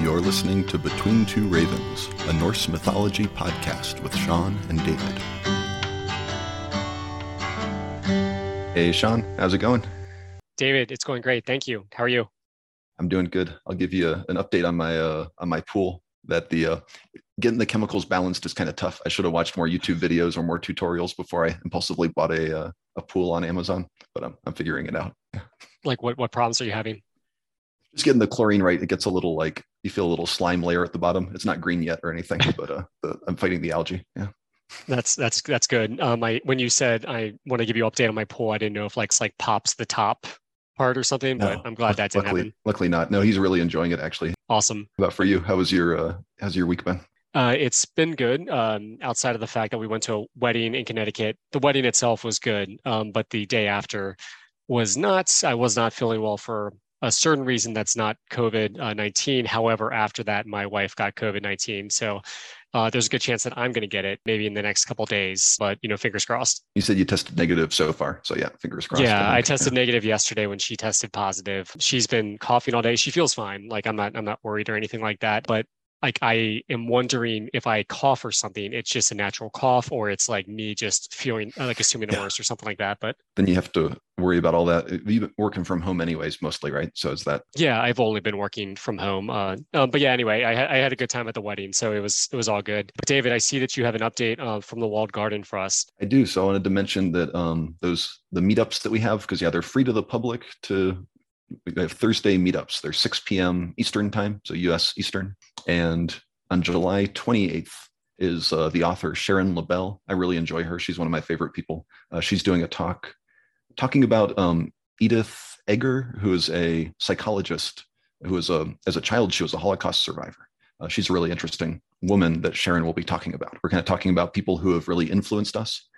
You're listening to Between Two Ravens, a Norse mythology podcast with Shawn and David. Hey, Shawn, how's it going? David, it's going great. Thank you. How are you? I'm doing good. I'll give you a, an update on my uh, on my pool. That the uh, getting the chemicals balanced is kind of tough. I should have watched more YouTube videos or more tutorials before I impulsively bought a uh, a pool on Amazon, but I'm I'm figuring it out. Like what what problems are you having? Just getting the chlorine right. It gets a little like you feel a little slime layer at the bottom. It's not green yet or anything, but uh, the, I'm fighting the algae. Yeah. That's that's that's good. Um, I when you said I want to give you an update on my pool, I didn't know if like like pops the top part or something, but I'm glad that didn't luckily, happen. luckily not. No, he's really enjoying it actually. Awesome. How about for you? How was your uh, how's your week been? Uh, it's been good. Um, outside of the fact that we went to a wedding in Connecticut, the wedding itself was good, um, but the day after was not. I was not feeling well for a certain reason that's not COVID uh, 19. However, after that, my wife got COVID 19, so uh, there's a good chance that I'm going to get it maybe in the next couple days. But you know, fingers crossed. You said you tested negative so far, so yeah, fingers crossed. Yeah, I Okay. tested negative yesterday when she tested positive. She's been coughing all day. She feels fine. Like I'm not I'm not worried or anything like that. But like I am wondering if I cough or something, it's just a natural cough or it's like me just feeling uh, like assuming the Yeah. worst or something like that. But Then you have to worry about all that. You've been working from home anyways, mostly, right? So is that yeah, I've only been working from home. Uh, um, but yeah, anyway, I, had I had a good time at the wedding, so it was it was all good. But David, I see that you have an update uh, from the walled garden for us. I do. So I wanted to mention that um, those the meetups that we have because yeah, they're free to the public. To we have Thursday meetups. They're 6 p.m. Eastern time, so U.S. Eastern. And on July 28th is uh, the author Sharron LeBell. I really enjoy her. She's one of my favorite people. Uh, she's doing a talk talking about um, Edith Eger, who is a psychologist who is a as a child she was a Holocaust survivor. Uh, she's a really interesting woman that Sharron will be talking about. We're kind of talking about people who have really influenced us.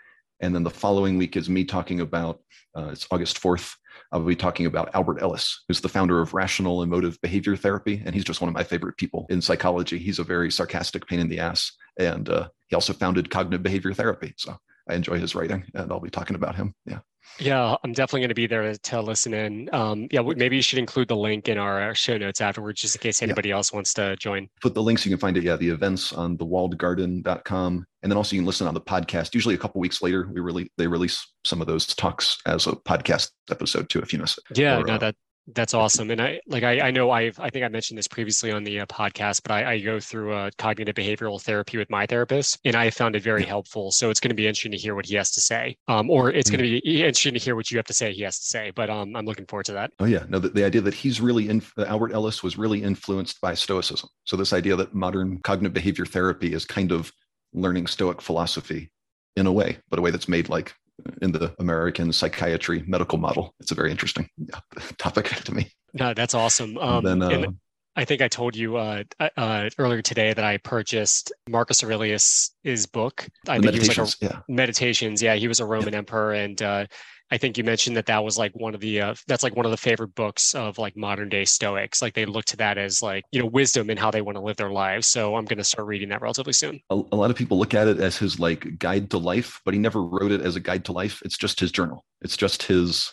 And then the following week is me talking about, uh, it's August 4th. I'll be talking about Albert Ellis, who's the founder of rational emotive behavior therapy. And he's just one of my favorite people in psychology. He's a very sarcastic pain in the ass. And uh, he also founded cognitive behavior therapy. So I enjoy his writing and I'll be talking about him. Yeah. Yeah, I'm definitely going to be there to listen in. Um, yeah, maybe you should include the link in our uh, show notes afterwards, just in case Yeah. anybody else wants to join. Put the links, you can find it. Yeah. The events on thewalledgarden.com. And then also you can listen on the podcast. Usually a couple weeks later, we really, they release some of those talks as a podcast episode too, if you miss it. Yeah, Or, no, uh, that that's awesome. And I like I, I know I've I think I mentioned this previously on the uh, podcast, but I, I go through uh, cognitive behavioral therapy with my therapist, and I found it very helpful. So it's going to be interesting to hear what he has to say, um, or it's going to be interesting to hear what you have to say. He has to say, but um, I'm looking forward to that. Oh yeah, no. The, the idea that he's really in Albert Ellis was really influenced by Stoicism. So this idea that modern cognitive behavior therapy is kind of learning Stoic philosophy in a way, but a way that's made like in the American psychiatry medical model. It's a very interesting yeah, topic to me. No, that's awesome. Um, and then uh, and I think I told you uh, uh, earlier today that I purchased Marcus Aurelius's book. I think he was like a meditations, yeah, meditations yeah he was a roman emperor and uh, i think you mentioned that that was like one of the uh, that's like one of the favorite books of like modern day stoics like they look to that as like you know wisdom and how they want to live their lives so i'm going to start reading that relatively soon a, a lot of people look at it as his like guide to life, but he never wrote it as a guide to life. It's just his journal. It's just his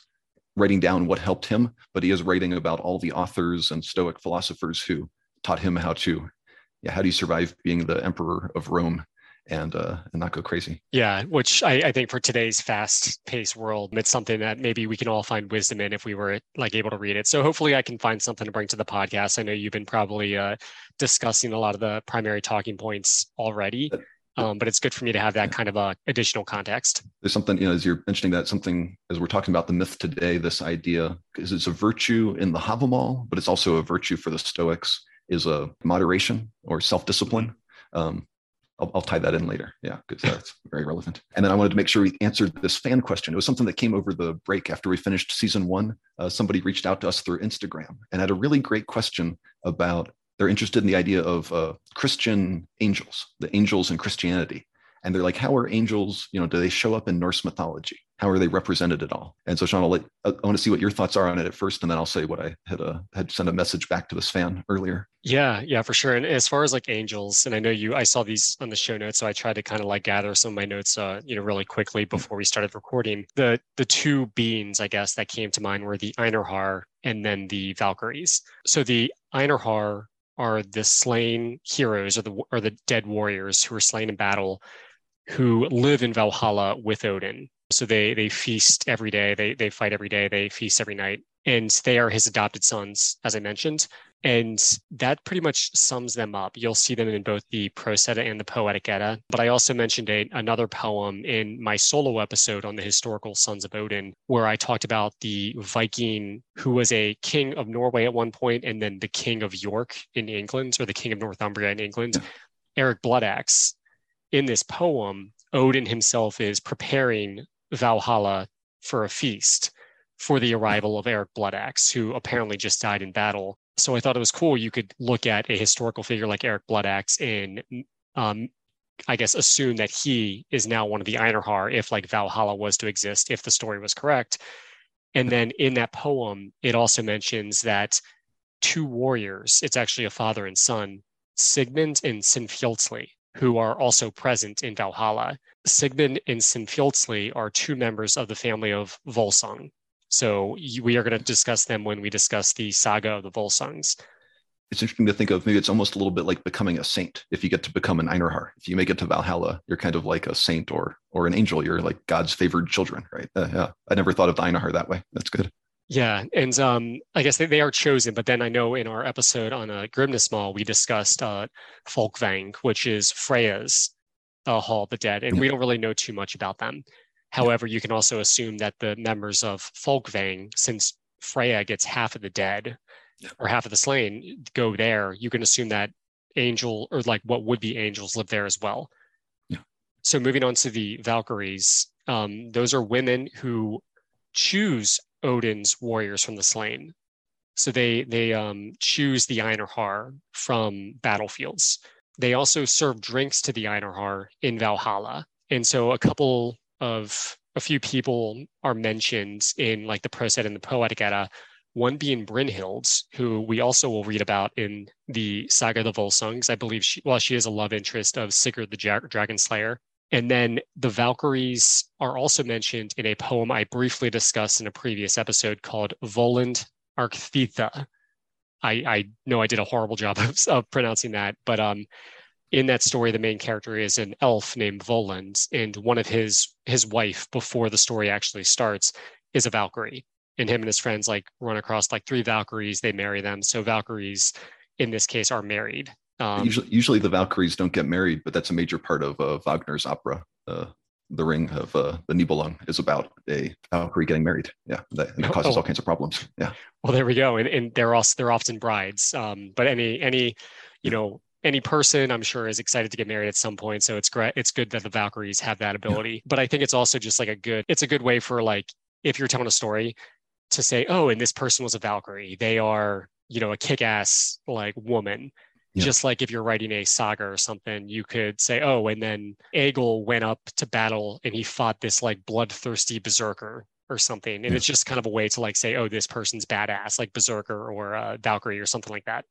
writing down what helped him, but he is writing about all the authors and Stoic philosophers who taught him how to, yeah, how do you survive being the emperor of Rome and uh, and not go crazy. yeah which I, I think for today's fast paced world it's something that maybe we can all find wisdom in if we were like able to read it so hopefully i can find something to bring to the podcast i know you've been probably uh, discussing a lot of the primary talking points already um, but it's good for me to have that Yeah. kind of uh, additional context There's something, you know, as you're mentioning that, something as we're talking about the myth today, this idea is it's a virtue in the Havamal, but it's also a virtue for the Stoics, is a moderation or self-discipline. Um, I'll, I'll tie that in later. Yeah, because that's very relevant. And then I wanted to make sure we answered this fan question. It was something that came over the break after we finished season one. Uh, somebody reached out to us through Instagram and had a really great question about they're interested in the idea of uh, Christian angels, the angels in Christianity. And they're like, how are angels, you know, do they show up in Norse mythology? How are they represented at all? And so, Shawn, I'll let, I want to see what your thoughts are on it at first, and then I'll say what I had uh, had sent a message back to this fan earlier. Yeah, yeah, for sure. And as far as like angels, and I know you, I saw these on the show notes, so I tried to kind of like gather some of my notes, uh, you know, really quickly before we started recording. The the two beings, I guess, that came to mind were the Einherjar and then the Valkyries. So the Einherjar are the slain heroes or the or the dead warriors who are slain in battle who live in Valhalla with Odin. So they they feast every day, they they fight every day, they feast every night. And they are his adopted sons, as I mentioned. And that pretty much sums them up. You'll see them in both the Prose Edda and the Poetic Edda. But I also mentioned a, another poem in my solo episode on the historical sons of Odin, where I talked about the Viking who was a king of Norway at one point and then the king of York in England, or the king of Northumbria in England, Eric Bloodaxe. In this poem, Odin himself is preparing Valhalla for a feast for the arrival of Eric Bloodaxe, who apparently just died in battle so I thought it was cool. You could look at a historical figure like Eric Bloodaxe and, um, I guess, assume that he is now one of the Einherjar if like Valhalla was to exist, if the story was correct. And then in that poem, it also mentions that two warriors, it's actually a father and son, Sigmund and Sinfjotli, who are also present in Valhalla. Sigmund and Sinfjotli are two members of the family of Volsung, so we are going to discuss them when we discuss the saga of the Volsungs. It's interesting to think of maybe it's almost a little bit like becoming a saint. If you get to become an Einherjar, if you make it to Valhalla, you're kind of like a saint or or an angel. You're like God's favored children, right? Uh, yeah, I never thought of the Einherjar that way. That's good. Yeah, and um, I guess they, they are chosen, but then I know in our episode on uh, Grimnismal, we discussed uh, Folkvang, which is Freya's uh, Hall of the Dead, and yeah. we don't really know too much about them. However, you can also assume that the members of Folkvang, since Freya gets half of the dead yeah. or half of the slain, go there. You can assume that angel or like what would be angels live there as well. Yeah. So moving on to the Valkyries, um, those are women who choose Odin's warriors from the slain. So they they um, choose the Einherjar from battlefields. They also serve drinks to the Einherjar in Valhalla. And so a couple of a few people are mentioned in like the Prose and the Poetic Edda, one being Brynhild, who we also will read about in the Saga of the Volsungs. I believe she, well, she is a love interest of Sigurd the Dragon Slayer. And then the Valkyries are also mentioned in a poem I briefly discussed in a previous episode called Volund Arkthitha. I, I know I did a horrible job of, of pronouncing that, but um, in that story, the main character is an elf named Volund, and one of his his wife before the story actually starts is a Valkyrie. And him and his friends like run across like three Valkyries. They marry them. So Valkyries, in this case, are married. Um, usually, usually the Valkyries don't get married, but that's a major part of uh, Wagner's opera. Uh, the Ring of uh, the Nibelung is about a Valkyrie getting married. Yeah, that, and it causes oh. all kinds of problems. Yeah. Well, there we go, and, and they're also they're often brides. Um, but any any you know any person i'm sure is excited to get married at some point so it's great it's good that the valkyries have that ability yeah. but i think it's also just like a good it's a good way for like if you're telling a story to say oh and this person was a valkyrie they are you know a kick-ass like woman yeah. just like if you're writing a saga or something you could say oh and then Egil went up to battle and he fought this like bloodthirsty berserker or something and yeah. it's just kind of a way to like say oh this person's badass like berserker or uh, valkyrie or something like that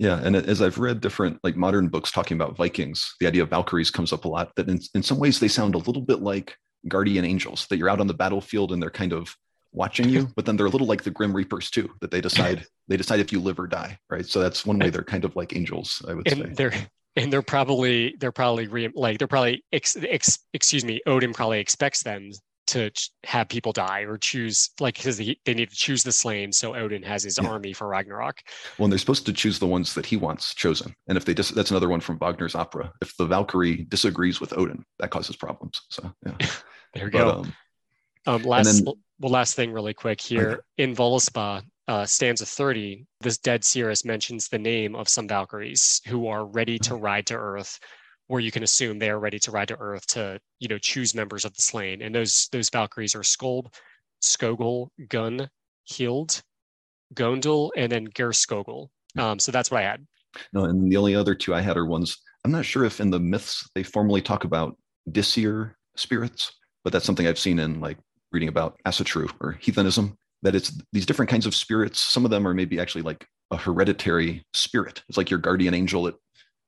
yeah, and as I've read different like modern books talking about Vikings, the idea of Valkyries comes up a lot. That in, in some ways they sound a little bit like guardian angels. That you're out on the battlefield and they're kind of watching you, but then they're a little like the Grim Reapers too. That they decide they decide if you live or die, right? So that's one way they're kind of like angels, I would and say. They're and they're probably they're probably re, like they're probably ex, ex, excuse me, Odin probably expects them to have people die or choose like because they, they need to choose the slain so odin has his yeah. army for ragnarok well and they're supposed to choose the ones that he wants chosen and if they just dis- that's another one from wagner's opera if the valkyrie disagrees with odin that causes problems so yeah there we but, go um, um last then, well last thing really quick here okay. in voluspa uh, stanza 30 this dead seeress mentions the name of some valkyries who are ready to ride to earth where you can assume they are ready to ride to Earth to, you know, choose members of the slain. And those those Valkyries are Skolb, Skogul, Gun, Hild, Gondel, and then Gerskogul. Um, so that's what I had. No, and the only other two I had are ones I'm not sure if in the myths they formally talk about Disir spirits, but that's something I've seen in like reading about Asatru or heathenism. That it's these different kinds of spirits. Some of them are maybe actually like a hereditary spirit. It's like your guardian angel. It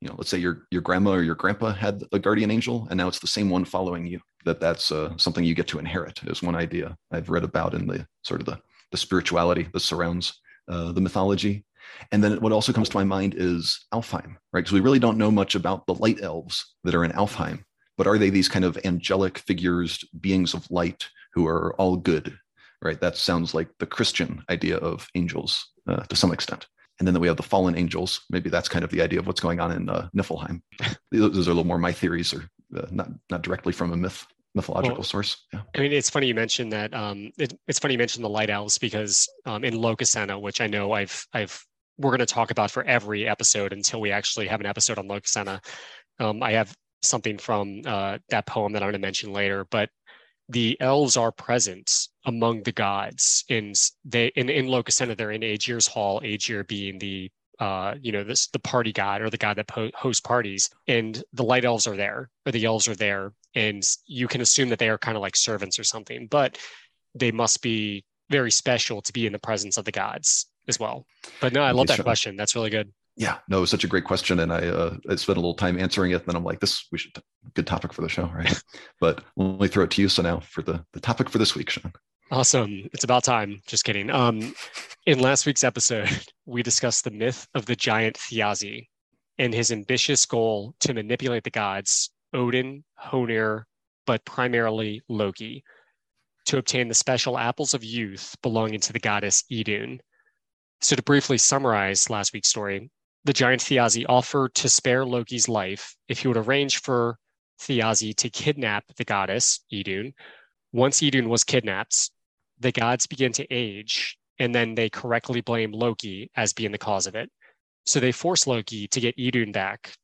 you know, let's say your your grandma or your grandpa had a guardian angel, and now it's the same one following you. That that's uh, something you get to inherit. Is one idea I've read about in the sort of the the spirituality that surrounds uh, the mythology. And then what also comes to my mind is Alfheim, right? Because we really don't know much about the light elves that are in Alfheim, but are they these kind of angelic figures, beings of light who are all good, right? That sounds like the Christian idea of angels uh, to some extent. And then we have the fallen angels. Maybe that's kind of the idea of what's going on in uh, Niflheim. Those are a little more my theories, or uh, not not directly from a myth mythological well, source. Yeah. I mean, it's funny you mentioned that. Um, it, it's funny you mentioned the light elves because um, in Lokasenna, which I know I've I've we're going to talk about for every episode until we actually have an episode on Lokasenna. Um, I have something from uh, that poem that I'm going to mention later, but the elves are present among the gods in they in in Lokasenna. They're in Aegir's hall. Aegir being the uh, you know, this the party god or the god that po- hosts parties, and the light elves are there or the elves are there, and you can assume that they are kind of like servants or something, but they must be very special to be in the presence of the gods as well. But no, I love that question. That's really good. Yeah, no, it was such a great question, and I uh, I spent a little time answering it. And then I'm like, this we should good topic for the show, right? but let me throw it to you. So now for the the topic for this week, Shawn. Awesome. It's about time. Just kidding. Um, in last week's episode, we discussed the myth of the giant Thiazi and his ambitious goal to manipulate the gods, Odin, Honir, but primarily Loki, to obtain the special apples of youth belonging to the goddess Idun. So, to briefly summarize last week's story, the giant Thiazi offered to spare Loki's life if he would arrange for Thiazi to kidnap the goddess Idun. Once Idun was kidnapped, the gods begin to age and then they correctly blame Loki as being the cause of it. So they force Loki to get Idun back.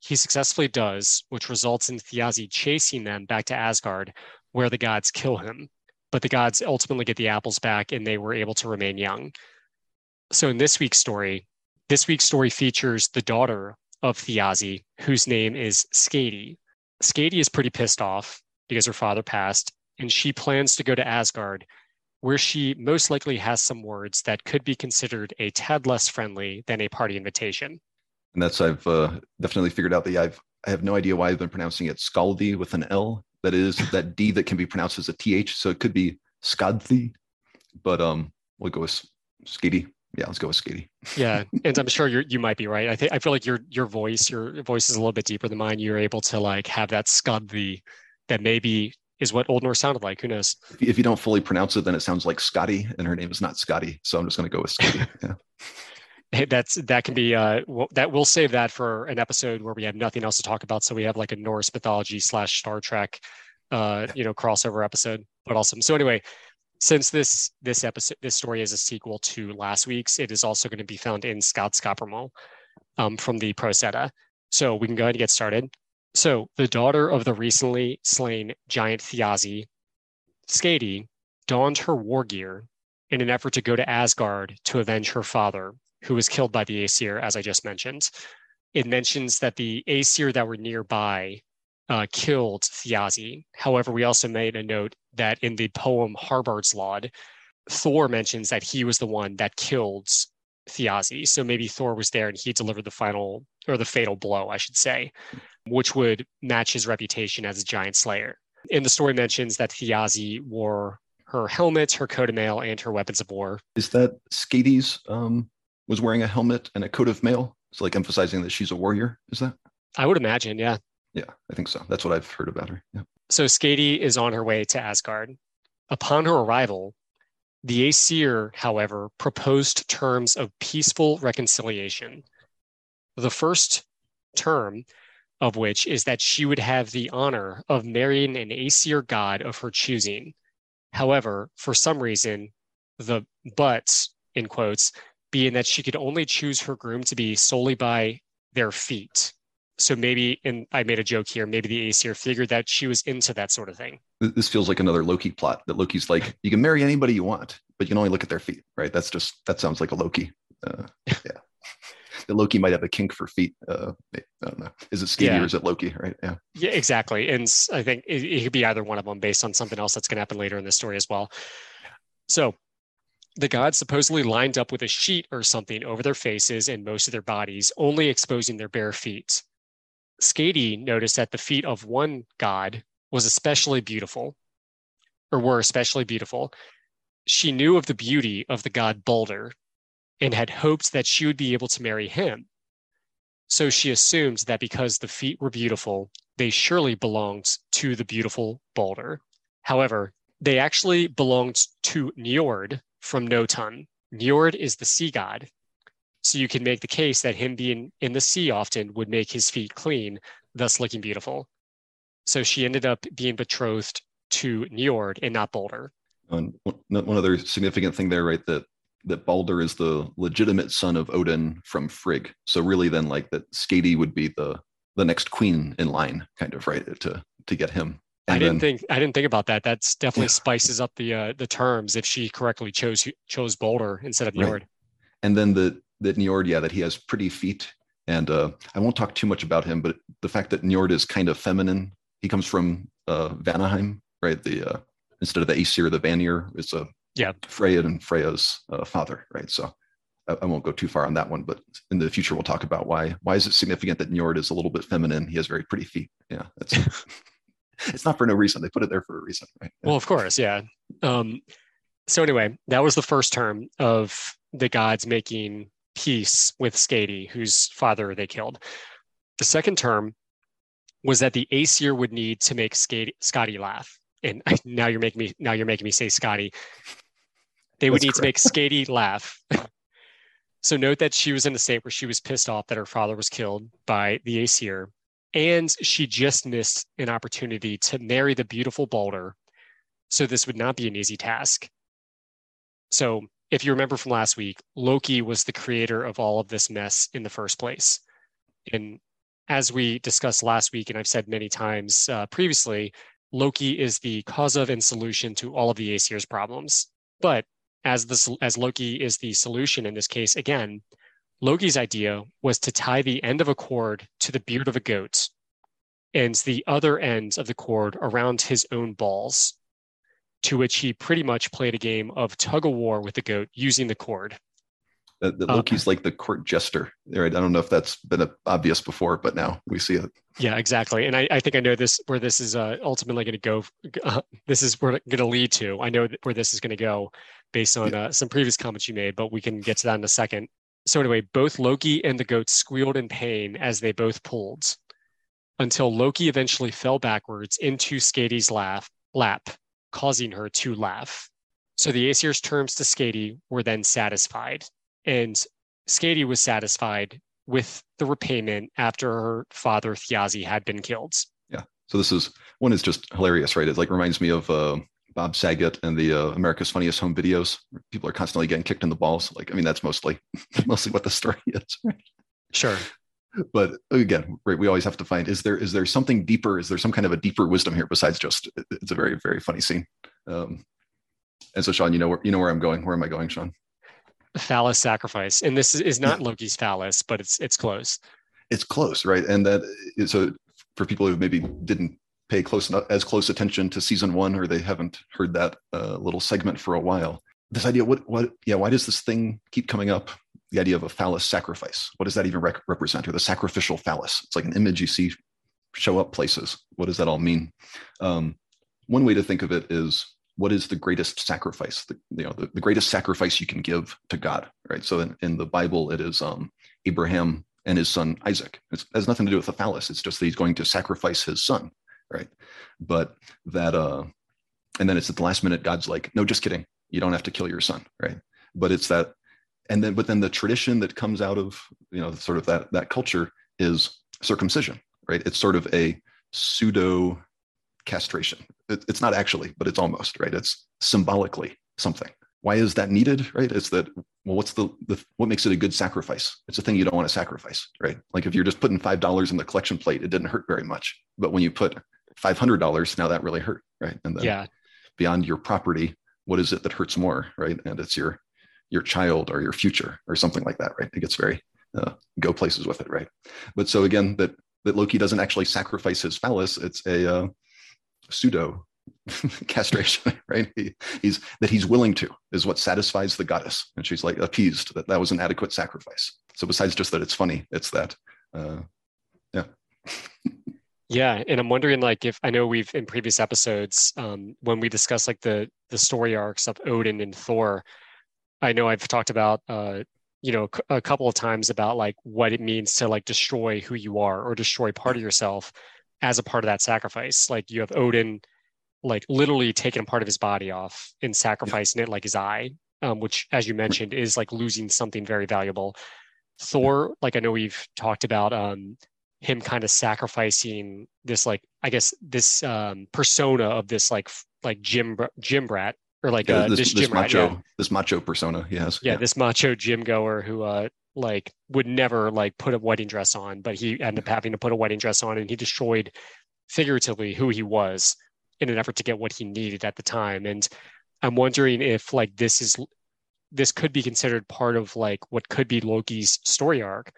He successfully does, which results in Thiazi chasing them back to Asgard, where the gods kill him. But the gods ultimately get the apples back and they were able to remain young. So in this week's story, this week's story features the daughter of Thiazi, whose name is Skadi. Skadi is pretty pissed off because her father passed, and she plans to go to Asgard where she most likely has some words that could be considered a tad less friendly than a party invitation. And that's I've uh, definitely figured out that I've I have no idea why I've been pronouncing it Scaldi with an L. That is that D that can be pronounced as a TH. So it could be Skadthi, but um, we'll go with Skady. Yeah, let's go with Skitty. yeah, and I'm sure you you might be right. I think I feel like your your voice your voice is a little bit deeper than mine. You're able to like have that Skadthi that maybe is what Old Norse sounded like. Who knows? If you don't fully pronounce it, then it sounds like Scotty, and her name is not Scotty. So I'm just going to go with Scotty. Yeah. Hey, that's that can be uh that we'll save that for an episode where we have nothing else to talk about. So we have like a Norse mythology slash Star Trek, uh, you know, crossover episode. But awesome. So anyway, since this this episode this story is a sequel to last week's, it is also going to be found in Skaldskaparmal um, from the Prose Edda. So we can go ahead and get started. So the daughter of the recently slain giant Thiazi, Skadi, donned her war gear in an effort to go to Asgard to avenge her father, who was killed by the Aesir, as I just mentioned. It mentions that the Aesir that were nearby uh, killed Thiazi. However, we also made a note that in the poem Harbardsljod, Thor mentions that he was the one that killed Thiazi. So maybe Thor was there and he delivered the final or the fatal blow, I should say which would match his reputation as a giant slayer. And the story mentions that Thiazi wore her helmet, her coat of mail, and her weapons of war. Is that Skadi's um, was wearing a helmet and a coat of mail? It's like emphasizing that she's a warrior. Is that? I would imagine, yeah. Yeah, I think so. That's what I've heard about her. Yeah. So Skadi is on her way to Asgard. Upon her arrival, the Aesir, however, proposed terms of peaceful reconciliation. The first term of which is that she would have the honor of marrying an Aesir god of her choosing. However, for some reason, the but, in quotes, being that she could only choose her groom to be solely by their feet. So maybe, and I made a joke here, maybe the Aesir figured that she was into that sort of thing. This feels like another Loki plot that Loki's like, you can marry anybody you want, but you can only look at their feet, right? That's just, that sounds like a Loki. Uh, yeah that Loki might have a kink for feet. Uh, I don't know. Is it Skadi yeah. or is it Loki? Right? Yeah. Yeah, exactly. And I think it, it could be either one of them based on something else that's going to happen later in the story as well. So the gods supposedly lined up with a sheet or something over their faces and most of their bodies, only exposing their bare feet. Skadi noticed that the feet of one god was especially beautiful, or were especially beautiful. She knew of the beauty of the god Balder, and had hoped that she would be able to marry him. So she assumed that because the feet were beautiful, they surely belonged to the beautiful Balder. However, they actually belonged to Njord from Noatun. Njord is the sea god. So you can make the case that him being in the sea often would make his feet clean, thus looking beautiful. So she ended up being betrothed to Njord and not Balder. And one other significant thing there, right? That that Balder is the legitimate son of Odin from Frigg. So really, then like that, Skadi would be the the next queen in line, kind of right to to get him. And I didn't then, think I didn't think about that. That's definitely yeah. spices up the uh, the terms if she correctly chose chose Balder instead of Njord. Right. And then the that Njord, yeah, that he has pretty feet. And uh, I won't talk too much about him, but the fact that Njord is kind of feminine. He comes from uh, Vanaheim, right? The uh, instead of the Aesir, the Vanir is a yeah Freya and Freya's uh, father, right? So I, I, won't go too far on that one, but in the future we'll talk about why why is it significant that Njord is a little bit feminine? He has very pretty feet. Yeah, that's it's not for no reason. They put it there for a reason, right? Yeah. Well, of course, yeah. Um, so anyway, that was the first term of the gods making peace with Skadi, whose father they killed. The second term was that the Aesir would need to make Skadi, Skadi laugh and now you're making me now you're making me say Scotty. They would That's need correct. to make Skadi laugh. so note that she was in a state where she was pissed off that her father was killed by the Aesir, and she just missed an opportunity to marry the beautiful Balder. So this would not be an easy task. So if you remember from last week, Loki was the creator of all of this mess in the first place. And as we discussed last week, and I've said many times uh, previously, Loki is the cause of and solution to all of the Aesir's problems. But as this as Loki is the solution in this case, again, Loki's idea was to tie the end of a cord to the beard of a goat and the other end of the cord around his own balls, to which he pretty much played a game of tug of war with the goat using the cord. That Loki's like the court jester. Right? I don't know if that's been obvious before, but now we see it. Yeah, exactly. And I, I think I know this where this is uh, ultimately going to go. Uh, this is where it's going to lead to. I know where this is going to go based on uh, some previous comments you made, but we can get to that in a second. So anyway, both Loki and the goat squealed in pain as they both pulled, until Loki eventually fell backwards into Skadi's laugh, lap, causing her to laugh. So the Aesir's terms to Skadi were then satisfied, and Skadi was satisfied with the repayment after her father Thiazi had been killed. Yeah. So this is one is just hilarious, right? It like reminds me of uh, Bob Saget and the uh, America's Funniest Home Videos. People are constantly getting kicked in the balls. Like, I mean, that's mostly mostly what the story is. Right? Sure. But again, right, we always have to find is there is there something deeper? Is there some kind of a deeper wisdom here besides just it's a very very funny scene. Um, and so, Shawn, you know where you know where I'm going. Where am I going, Shawn? phallus sacrifice, and this is not Loki's phallus, but it's it's close. It's close, right? And that so for people who maybe didn't pay close enough, as close attention to season one, or they haven't heard that uh, little segment for a while. This idea, what what yeah, why does this thing keep coming up? The idea of a phallus sacrifice. What does that even rec- represent? Or the sacrificial phallus? It's like an image you see show up places. What does that all mean? Um, one way to think of it is what is the greatest sacrifice the, you know the, the greatest sacrifice you can give to god right so in, in the bible it is um, abraham and his son isaac it's, it has nothing to do with the phallus it's just that he's going to sacrifice his son right but that uh and then it's at the last minute god's like no just kidding you don't have to kill your son right but it's that and then but then the tradition that comes out of you know sort of that that culture is circumcision right it's sort of a pseudo castration. It, it's not actually, but it's almost right. It's symbolically something. Why is that needed? Right? It's that well, what's the, the what makes it a good sacrifice? It's a thing you don't want to sacrifice, right? Like if you're just putting five dollars in the collection plate, it didn't hurt very much. But when you put five hundred dollars, now that really hurt, right? And then yeah. beyond your property, what is it that hurts more, right? And it's your your child or your future or something like that, right? It gets very uh, go places with it, right? But so again, that that Loki doesn't actually sacrifice his phallus; it's a uh, pseudo castration, right? He, he's that he's willing to is what satisfies the goddess, and she's like appeased that that was an adequate sacrifice. So besides just that it's funny, it's that, uh, yeah. yeah, and I'm wondering, like, if I know we've in previous episodes um, when we discuss like the the story arcs of Odin and Thor, I know I've talked about uh, you know, a couple of times about like what it means to like destroy who you are or destroy part of yourself as a part of that sacrifice. Like you have Odin, like literally taking a part of his body off and sacrificing yeah. it like his eye, um, which, as you mentioned, is like losing something very valuable. Thor, like I know we've talked about um, him kind of sacrificing this, like I guess this um, persona of this like like gym gym brat or like yeah, uh, this, this, this macho rat, yeah. this macho persona he has. Yeah, yeah, this macho gym goer who uh like would never like put a wedding dress on, but he ended up having to put a wedding dress on, and he destroyed figuratively who he was in an effort to get what he needed at the time. And I'm wondering if like this is this could be considered part of like what could be Loki's story arc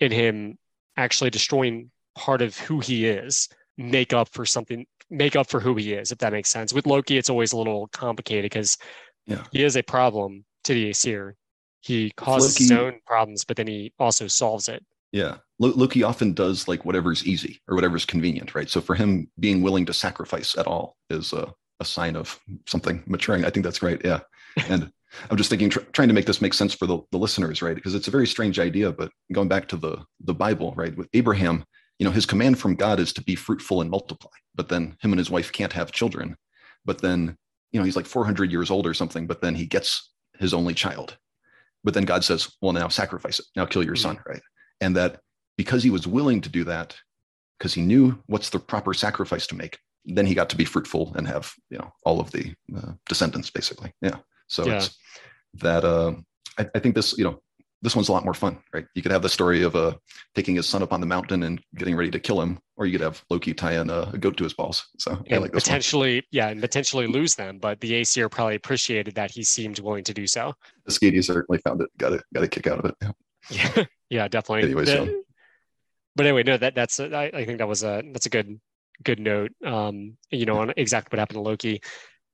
in him actually destroying part of who he is, make up for something, make up for who he is, if that makes sense. With Loki, it's always a little complicated because yeah. he is a problem to the Aesir. He causes Loki, his own problems, but then he also solves it. Yeah. Loki often does like whatever's easy or whatever's convenient, right? So for him, being willing to sacrifice at all is a, a sign of something maturing. I think that's great. Yeah. And I'm just thinking, tr- trying to make this make sense for the, the listeners, right? Because it's a very strange idea, but going back to the the Bible, right? With Abraham, you know, his command from God is to be fruitful and multiply, but then him and his wife can't have children. But then, you know, he's like 400 years old or something, but then he gets his only child. But then God says, well, now sacrifice it. Now kill your son, mm-hmm. right? And that because he was willing to do that, because he knew what's the proper sacrifice to make, then he got to be fruitful and have, you know, all of the uh, descendants, basically. Yeah. So yeah. it's that uh, I, I, think this, you know, this one's a lot more fun, right? You could have the story of uh, taking his son up on the mountain and getting ready to kill him, or you could have Loki tie in a, a goat to his balls. So and like potentially, one. yeah, and potentially lose them. But the Aesir probably appreciated that he seemed willing to do so. The Skadi certainly found it. Got a Got a kick out of it. Yeah, yeah, yeah definitely. Anyways, the, but anyway, no, that that's I, I think that was a that's a good good note. Um, you know, on exactly what happened to Loki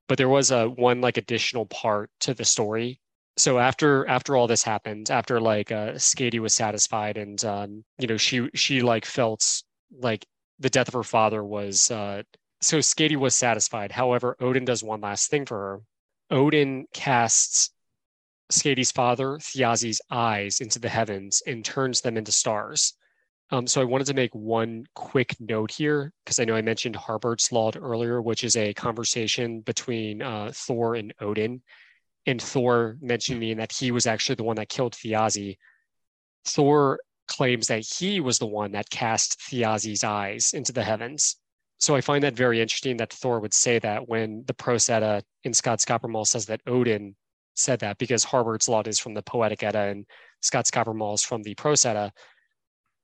but there was a one like additional part to the story so after after all this happened after like uh Skadi was satisfied and um you know she she like felt like the death of her father was uh so Skadi was satisfied. However odin does one last thing for her. Odin casts Skadi's father thiazi's eyes into the heavens and turns them into stars. Um, so I wanted to make one quick note here because I know I mentioned Harbardsljod earlier, which is a conversation between uh, Thor and Odin, and Thor mentioning that he was actually the one that killed Thiazi. Thor claims that he was the one that cast Thiazi's eyes into the heavens. So I find that very interesting that Thor would say that when the Prose in Skaldskaparmal says that Odin said that because Harbardsljod is from the Poetic Edda and Skaldskaparmal is from the Prose Edda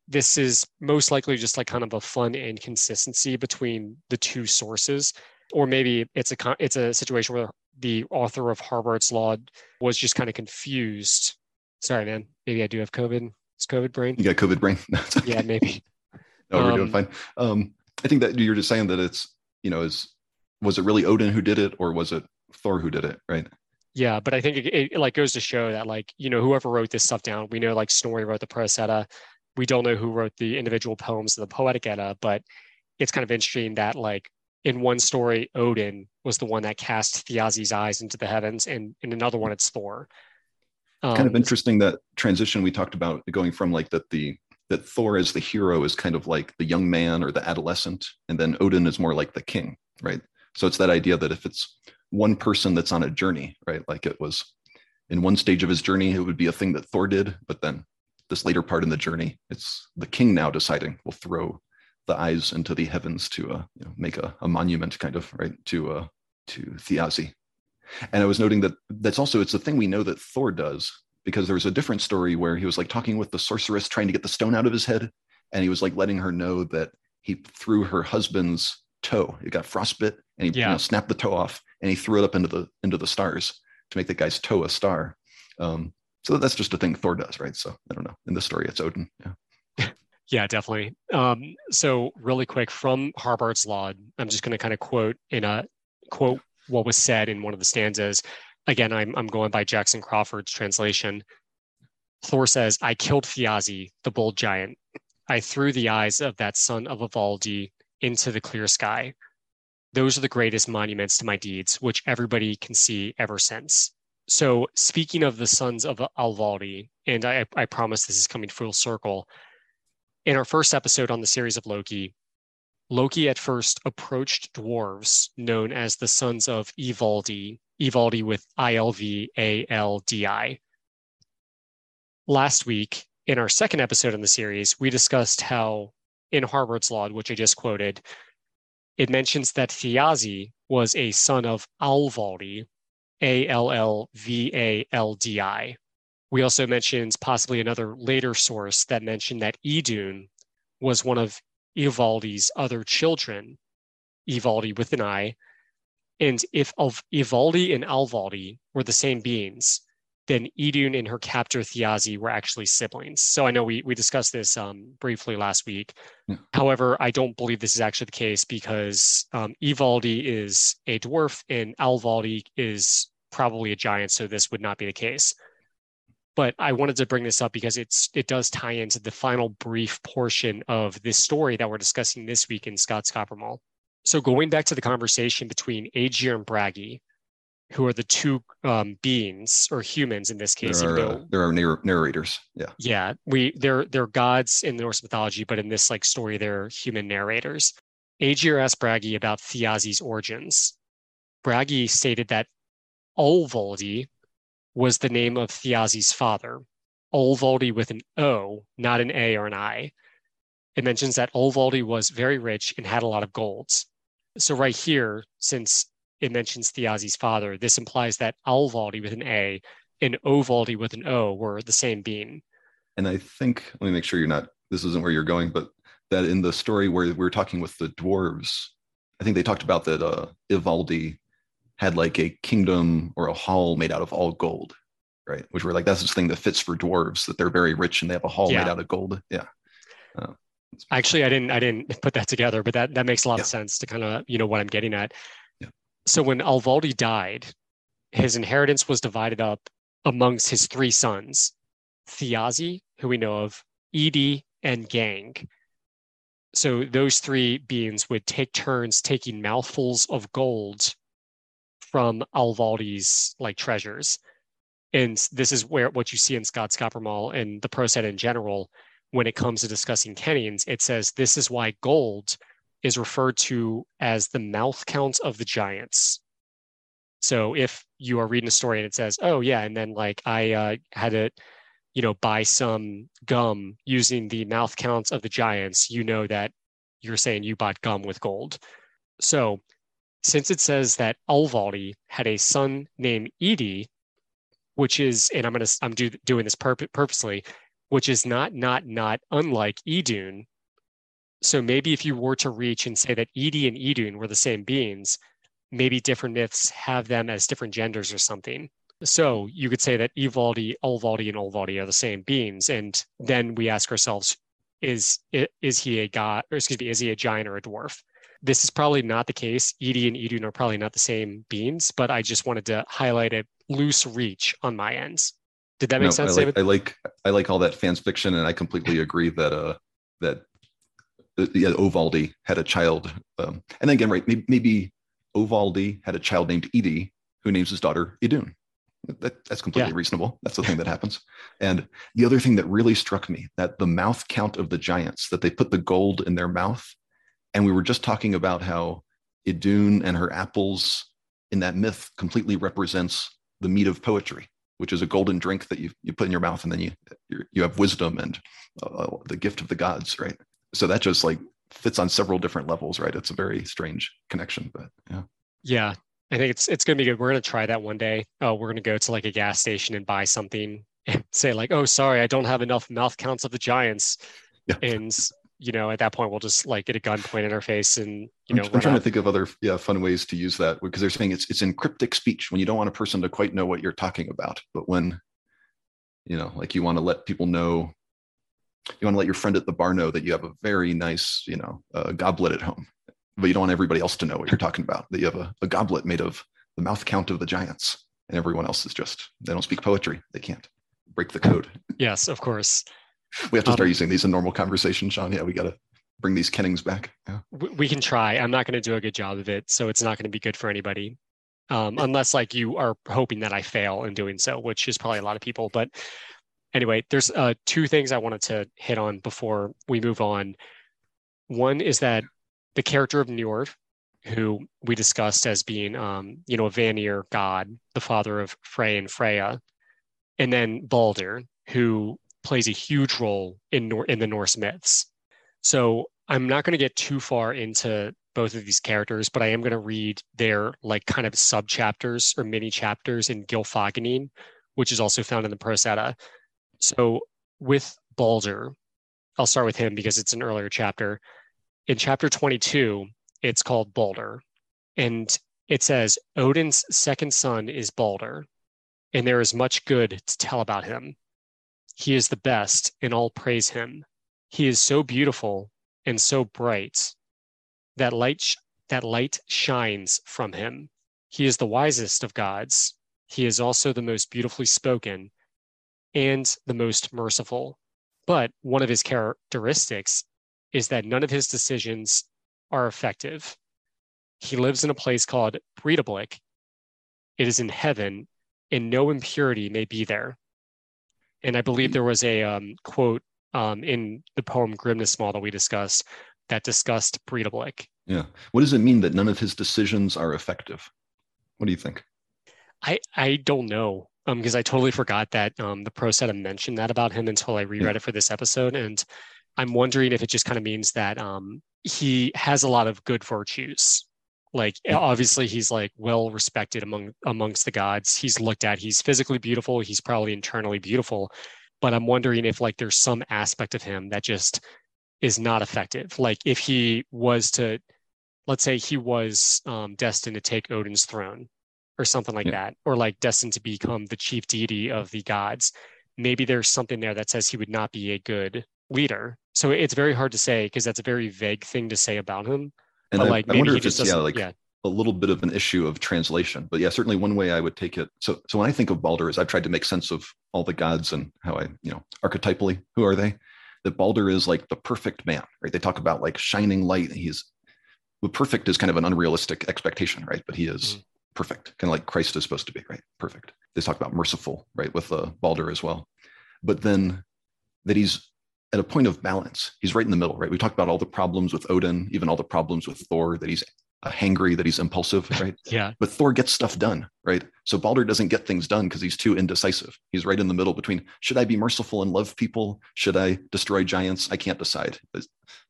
this is most likely just like kind of a fun inconsistency between the two sources or maybe it's a it's a situation where the author of Harbardsljod was just kind of confused. Sorry, man. Maybe I do have COVID. It's COVID brain. You got COVID brain. okay. Yeah, maybe. no, we're um, doing fine. Um, I think that you're just saying that it's you know is was it really Odin who did it or was it Thor who did it, right? Yeah, but I think it, it, it like goes to show that like you know whoever wrote this stuff down, we know like Snorri wrote the Prose Edda we don't know who wrote the individual poems of the Poetic Edda, but it's kind of interesting that like in one story, Odin was the one that cast Thiazi's eyes into the heavens, and in another one, it's Thor. Um, kind of um, interesting that transition we talked about going from like that the that Thor as the hero is kind of like the young man or the adolescent, and then Odin is more like the king, right? So it's that idea that if it's one person that's on a journey, right? Like it was in one stage of his journey, it would be a thing that Thor did, but then this later part in the journey, it's the king now deciding we'll throw the eyes into the heavens to uh, you know, make a, a, monument, kind of right to uh, to Thiazi. And I was noting that that's also it's a thing we know that Thor does because there was a different story where he was like talking with the sorceress trying to get the stone out of his head, and he was like letting her know that he threw her husband's toe. It got frostbit, and he yeah. you know, snapped the toe off, and he threw it up into the into the stars to make the guy's toe a star. Um, so that's just a thing Thor does, right? So I don't know. In this story, it's Odin. Yeah. Yeah, definitely. Um, so really quick from Harbardsljod, I'm just going to kind of quote in a quote what was said in one of the stanzas. Again, I'm I'm going by Jackson Crawford's translation. Thor says, "I killed Thiazi, the bold giant. I threw the eyes of that son of Ivaldi into the clear sky. Those are the greatest monuments to my deeds, which everybody can see ever since. So, speaking of the sons of Alvaldi, and I, I promise this is coming full circle. In our first episode on the series of Loki, Loki at first approached dwarves known as the sons of Ivaldi, Ivaldi with I L V A L D I. Last week, in our second episode in the series, we discussed how in Harbardsljod, which I just quoted, it mentions that Thiazi was a son of Alvaldi, A L L V A L D I. We also mentioned possibly another later source that mentioned that Idun was one of Ivaldi's other children, Ivaldi with an I. And if Ivaldi and Alvaldi were the same beings, then Idun and her captor Thiazi were actually siblings. So I know we we discussed this um, briefly last week. Yeah. However, I don't believe this is actually the case because um, Ivaldi is a dwarf and Alvaldi is probably a giant, so this would not be the case but I wanted to bring this up because it's it does tie into the final brief portion of this story that we're discussing this week in Skaldskaparmal. So going back to the conversation between Aegir and Bragi, who are the two um, beings or humans in this case. There are, uh, there are narr- narrators. Yeah. Yeah. We they're they're gods in the Norse mythology, but in this like story, they're human narrators. Aegir asked Bragi about Thiazi's origins. Bragi stated that Olvaldi, was the name of Thiazi's father, Olvaldi with an O, not an A or an I. It mentions that Olvaldi was very rich and had a lot of golds. So right here, since it mentions Thiazi's father, this implies that Alvaldi with an A and Ovaldi with an O were the same being. And I think, let me make sure you're not, this isn't where you're going, but that in the story where we were talking with the dwarves, I think they talked about that uh, Ivaldi had like a kingdom or a hall made out of all gold, right? Which were like that's this thing that fits for dwarves that they're very rich and they have a hall yeah. made out of gold. Yeah. Uh, Actually, I didn't I didn't put that together, but that that makes a lot yeah. of sense to kind of you know what I'm getting at. Yeah. So when Alvaldi died, his inheritance was divided up amongst his three sons, Thiazi, who we know of, Idi, and Gang. So those three beings would take turns taking mouthfuls of gold from Alvaldi's like treasures. And this is where what you see in Skaldskaparmal and the Prose Edda in general, when it comes to discussing kennings, it says this is why gold is referred to as the mouth count of the giants. So if you are reading a story and it says, oh yeah, and then like I uh, had to, you know, buy some gum using the mouth counts of the giants, you know that you're saying you bought gum with gold. So since it says that Alvaldi had a son named Idi, which is, and I'm gonna I'm do, doing this purp- purposely, which is not not not unlike Idun. So maybe if you were to reach and say that Idi and Idun were the same beings, maybe different myths have them as different genders or something. So you could say that Ivaldi, Alvaldi, and Olvaldi are the same beings, and then we ask ourselves, is is he a god, or excuse me, is he a giant or a dwarf? This is probably not the case. Edie and Edun are probably not the same beings, but I just wanted to highlight a loose reach on my ends. Did that make no, sense, I like, David? I like I like all that fans fiction, and I completely agree that uh that uh, yeah, Ovaldi had a child, um, and then again, right? Maybe, maybe Ovaldi had a child named Edie who names his daughter Idun. That, that's completely yeah. reasonable. That's the thing that happens. And the other thing that really struck me that the mouth count of the giants that they put the gold in their mouth and we were just talking about how Idun and her apples in that myth completely represents the mead of poetry, which is a golden drink that you, you put in your mouth and then you you have wisdom and uh, the gift of the gods, right? So that just like fits on several different levels, right? It's a very strange connection, but yeah. Yeah, I think it's it's gonna be good. We're gonna try that one day. Oh, we're gonna go to like a gas station and buy something and say like, oh, sorry, I don't have enough mouth counts of the giants. Yeah. And you know, at that point, we'll just like get a gun pointed in our face and, you know, I'm, I'm trying to think of other, yeah, fun ways to use that because they're saying it's, it's in cryptic speech when you don't want a person to quite know what you're talking about. But when, you know, like you want to let people know, you want to let your friend at the bar know that you have a very nice, you know, uh, goblet at home, but you don't want everybody else to know what you're talking about, that you have a, a goblet made of the mouth count of the giants and everyone else is just, they don't speak poetry. They can't break the code. Yes, of course we have to start um, using these in normal conversation, Shawn. Yeah, we got to bring these Kennings back. Yeah. We can try. I'm not going to do a good job of it, so it's not going to be good for anybody. um, unless like you are hoping that I fail in doing so, which is probably a lot of people. But anyway, there's uh, two things I wanted to hit on before we move on. One is that the character of Njord, who we discussed as being, um, you know, a Vanir god, the father of Frey and Freya, and then Balder, who plays a huge role in Nor- in the Norse myths. So I'm not going to get too far into both of these characters, but I am going to read their like kind of sub chapters or mini chapters in Gylfaginning, which is also found in the Prose Edda. So with Balder, I'll start with him because it's an earlier chapter. In chapter 22, it's called Balder. And it says Odin's second son is Balder, and there is much good to tell about him. He is the best, and all praise him. He is so beautiful and so bright that light sh- that light shines from him. He is the wisest of gods. He is also the most beautifully spoken and the most merciful. But one of his characteristics is that none of his decisions are effective. He lives in a place called Breidablik. It is in heaven, and no impurity may be there. And I believe there was a um, quote um, in the poem Grimnismal that we discussed that discussed Breidablik. Yeah. What does it mean that none of his decisions are effective? What do you think? I I don't know um because I totally forgot that um the Prose Edda mentioned that about him until I reread yeah. it for this episode, and I'm wondering if it just kind of means that um he has a lot of good virtues. Like obviously he's like well respected among amongst the gods. He's looked at. He's physically beautiful. He's probably internally beautiful, but I'm wondering if like there's some aspect of him that just is not effective. Like if he was to, let's say he was um, destined to take Odin's throne or something like yeah. that, or like destined to become the chief deity of the gods, maybe there's something there that says he would not be a good leader. So it's very hard to say because that's a very vague thing to say about him. And I, like, I wonder if it's yeah, like yeah. a little bit of an issue of translation. But yeah, certainly one way I would take it. So so when I think of Balder, is I've tried to make sense of all the gods and how I you know archetypally who are they? That Balder is like the perfect man, right? They talk about like shining light. He's the perfect is kind of an unrealistic expectation, right? But he is mm perfect, kind of like Christ is supposed to be, right? Perfect. They talk about merciful, right, with uh, Balder as well. But then that he's at a point of balance. He's right in the middle, right? We talked about all the problems with Odin, even all the problems with Thor, that he's hangry, that he's impulsive, right? yeah. But Thor gets stuff done, right? So Balder doesn't get things done because he's too indecisive. He's right in the middle between should I be merciful and love people? Should I destroy giants? I can't decide.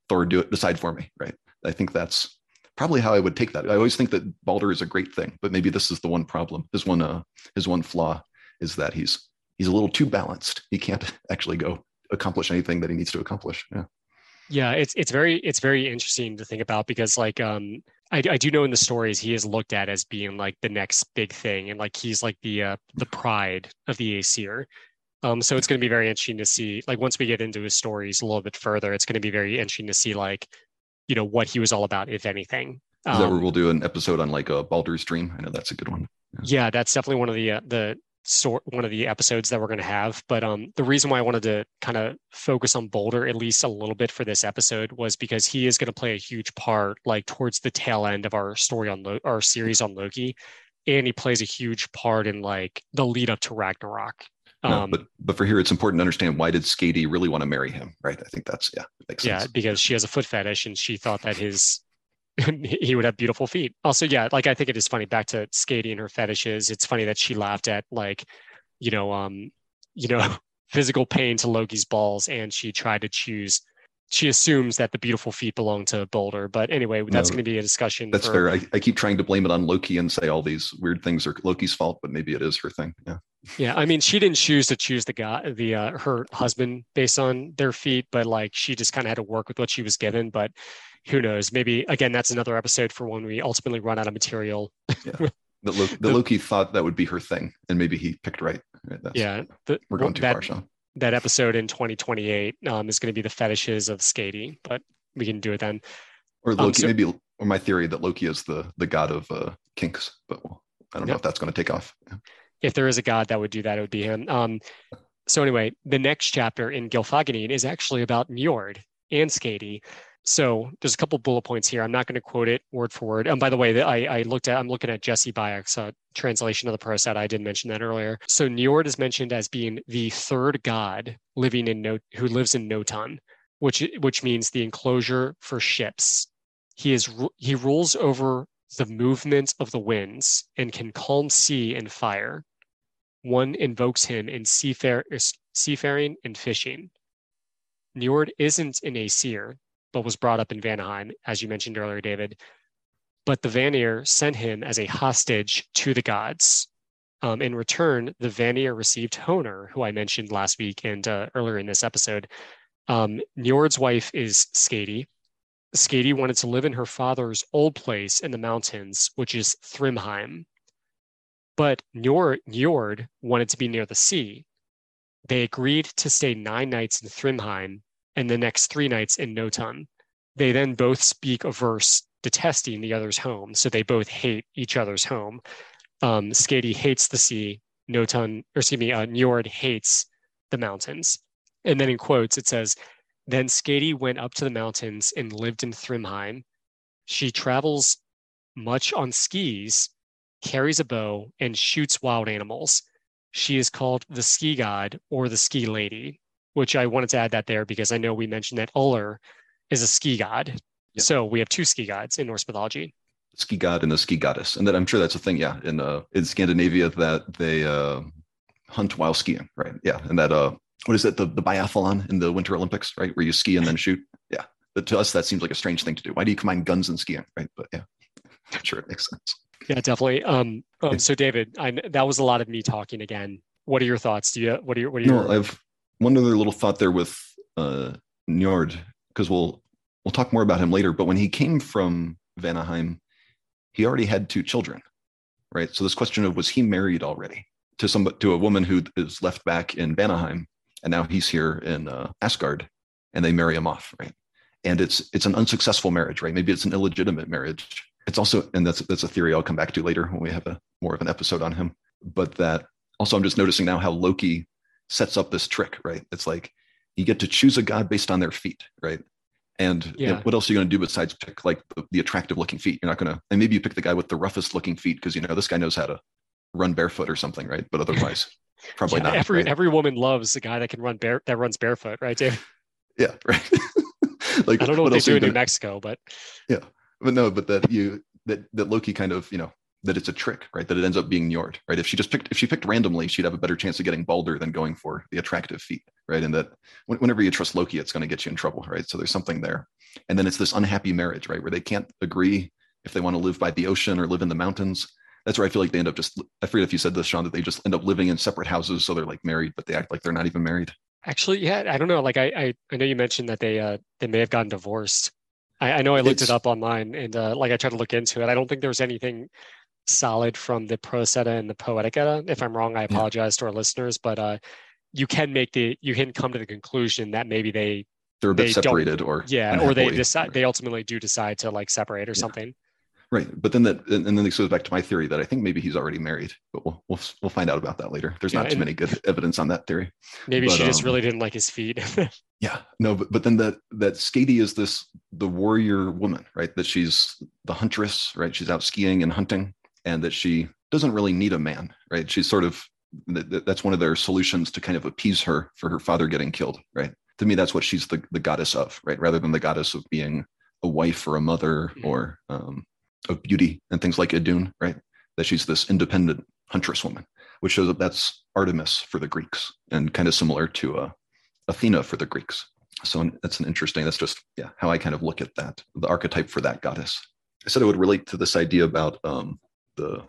Thor do it, decide for me, right? I think that's probably how I would take that. I always think that Balder is a great thing, but maybe this is the one problem. His one, uh, his one flaw is that he's he's a little too balanced. He can't actually go accomplish anything that he needs to accomplish. Yeah. Yeah, it's it's very it's very interesting to think about because like um I, I do know in the stories he is looked at as being like the next big thing and like he's like the uh the pride of the Aesir. Um so it's going to be very interesting to see like once we get into his stories a little bit further it's going to be very interesting to see like you know what he was all about, if anything. Um, Is that where um, we'll do an episode on like a Baldur's Dream? I know that's a good one. Yeah, yeah that's definitely one of the uh, the sort one of the episodes that we're going to have. But um, the reason why I wanted to kind of focus on Balder at least a little bit for this episode was because he is going to play a huge part, like towards the tail end of our story on Lo- our series on Loki, and he plays a huge part in like the lead up to Ragnarok. No, um, but but for here, it's important to understand why did Skadi really want to marry him, right? I think that's yeah, makes sense. Yeah, because she has a foot fetish, and she thought that his he would have beautiful feet. Also, yeah, like I think it is funny. Back to Skadi and her fetishes. It's funny that she laughed at like, you know, um, you know, physical pain to Loki's balls, and she tried to choose she assumes that the beautiful feet belong to Balder. But anyway, that's no, going to be a discussion. That's for... fair. I, I, keep trying to blame it on Loki and say all these weird things are Loki's fault, but maybe it is her thing. Yeah. Yeah, I mean, she didn't choose to choose the guy, the uh, her husband based on their feet, but like she just kind of had to work with what she was given. But who knows? Maybe again, that's another episode for when we ultimately run out of material. yeah. The, Lo- the, the, Loki thought that would be her thing, and maybe he picked right. right? yeah, the, we're going too that, far, Shawn that episode in 2028 um, is going to be the fetishes of Skadi, but we can do it then. Or um, Loki, um, so, maybe, or my theory that Loki is the the god of uh, kinks, but well, I don't know if that's going to take off. Yeah. If there is a god that would do that, it would be him. Um, so anyway, the next chapter in Gylfaginning is actually about Njord and Skadi. So there's a couple bullet points here. I'm not going to quote it word for word. And by the way, I, I looked at I'm looking at Jesse Byock's uh, translation of the Prose Edda. I did mention that earlier. So Njord is mentioned as being the third god living in no who lives in Noatun, which which means the enclosure for ships. He is he rules over the movement of the winds and can calm sea and fire. One invokes him in seafar- seafaring and fishing. Njord isn't an Aesir, but was brought up in Vanaheim, as you mentioned earlier, David. But the Vanir sent him as a hostage to the gods. Um, in return, the Vanir received Hoenir, who I mentioned last week and uh, earlier in this episode. Um, Njord's wife is Skadi. Skadi wanted to live in her father's old place in the mountains, which is Thrymheim. But Njord, Njord wanted to be near the sea. They agreed to stay nine nights in Thrymheim and the next three nights in Noatun. They then both speak a verse detesting the other's home. So they both hate each other's home. Um, Skadi hates the sea. Noatun, or excuse me, uh, Njord hates the mountains. And then in quotes, it says, Then Skadi went up to the mountains and lived in Thrymheim. She travels much on skis, carries a bow, and shoots wild animals. She is called the ski god or the ski lady which I wanted to add that there because I know we mentioned that Uller is a ski god. Yeah. So we have two ski gods in Norse mythology. Ski god and the ski goddess, and that I'm sure that's a thing. Yeah, in uh, in Scandinavia that they uh, hunt while skiing, right? Yeah, and that uh, what is it? The the biathlon in the Winter Olympics, right? Where you ski and then shoot. Yeah, but to us that seems like a strange thing to do. Why do you combine guns and skiing, right? But yeah, I'm sure it makes sense. Yeah, definitely. Um, um so David, I, that was a lot of me talking again. What are your thoughts? Do you what are your what are your? No, I've one other little thought there with uh, Njord, because we'll we'll talk more about him later. But when he came from Vanaheim, he already had two children, right? So this question of was he married already to some to a woman who is left back in Vanaheim, and now he's here in uh, Asgard, and they marry him off, right? And it's it's an unsuccessful marriage, right? Maybe it's an illegitimate marriage. It's also, and that's that's a theory I'll come back to later when we have a more of an episode on him. But that also, I'm just noticing now how Loki sets up this trick, right? It's like you get to choose a god based on their feet, right? And yeah. what else are you going to do besides pick like the, the attractive looking feet? You're not going to, and maybe you pick the guy with the roughest looking feet because you know this guy knows how to run barefoot or something, right? But otherwise, probably yeah, not. Every right? every woman loves the guy that can run bare that runs barefoot, right, Dave? Yeah, right. like I don't know what, what they do in New Mexico, but yeah, but no, but that you that that Loki kind of you know that it's a trick, right? That it ends up being Njord, right? If she just picked, if she picked randomly, she'd have a better chance of getting Balder than going for the attractive feet, right? And that whenever you trust Loki, it's going to get you in trouble, right? So there's something there. And then it's this unhappy marriage, right? Where they can't agree if they want to live by the ocean or live in the mountains. That's where I feel like they end up just, I forget if you said this, Shawn, that they just end up living in separate houses. So they're like married, but they act like they're not even married. Actually, yeah, I don't know. Like I, I, I know you mentioned that they, uh, they may have gotten divorced. I, I know I looked it's, it up online and uh, like I tried to look into it. I don't think there was anything solid from the Prose Edda and the Poetic Edda. If I'm wrong, I apologize yeah. to our listeners, but uh, you can make the you can come to the conclusion that maybe they they're a bit they separated or yeah, or they decide they ultimately do decide to like separate or yeah. something. Right, but then that and then this goes back to my theory that I think maybe he's already married, but we'll we'll, we'll find out about that later. There's yeah, not too many good evidence on that theory. Maybe but, she just um, really didn't like his feet. yeah, no, but but then that that Skadi is this the warrior woman, right? That she's the huntress, right? She's out skiing and hunting, and that she doesn't really need a man, right? She's sort of that's one of their solutions to kind of appease her for her father getting killed, right? To me, that's what she's the, the goddess of, right? Rather than the goddess of being a wife or a mother mm-hmm. or um, of beauty and things like Idunn, right? That she's this independent huntress woman, which shows that that's Artemis for the Greeks and kind of similar to uh, Athena for the Greeks. So that's an interesting, that's just, yeah, how I kind of look at that, the archetype for that goddess. I said I would relate to this idea about um, the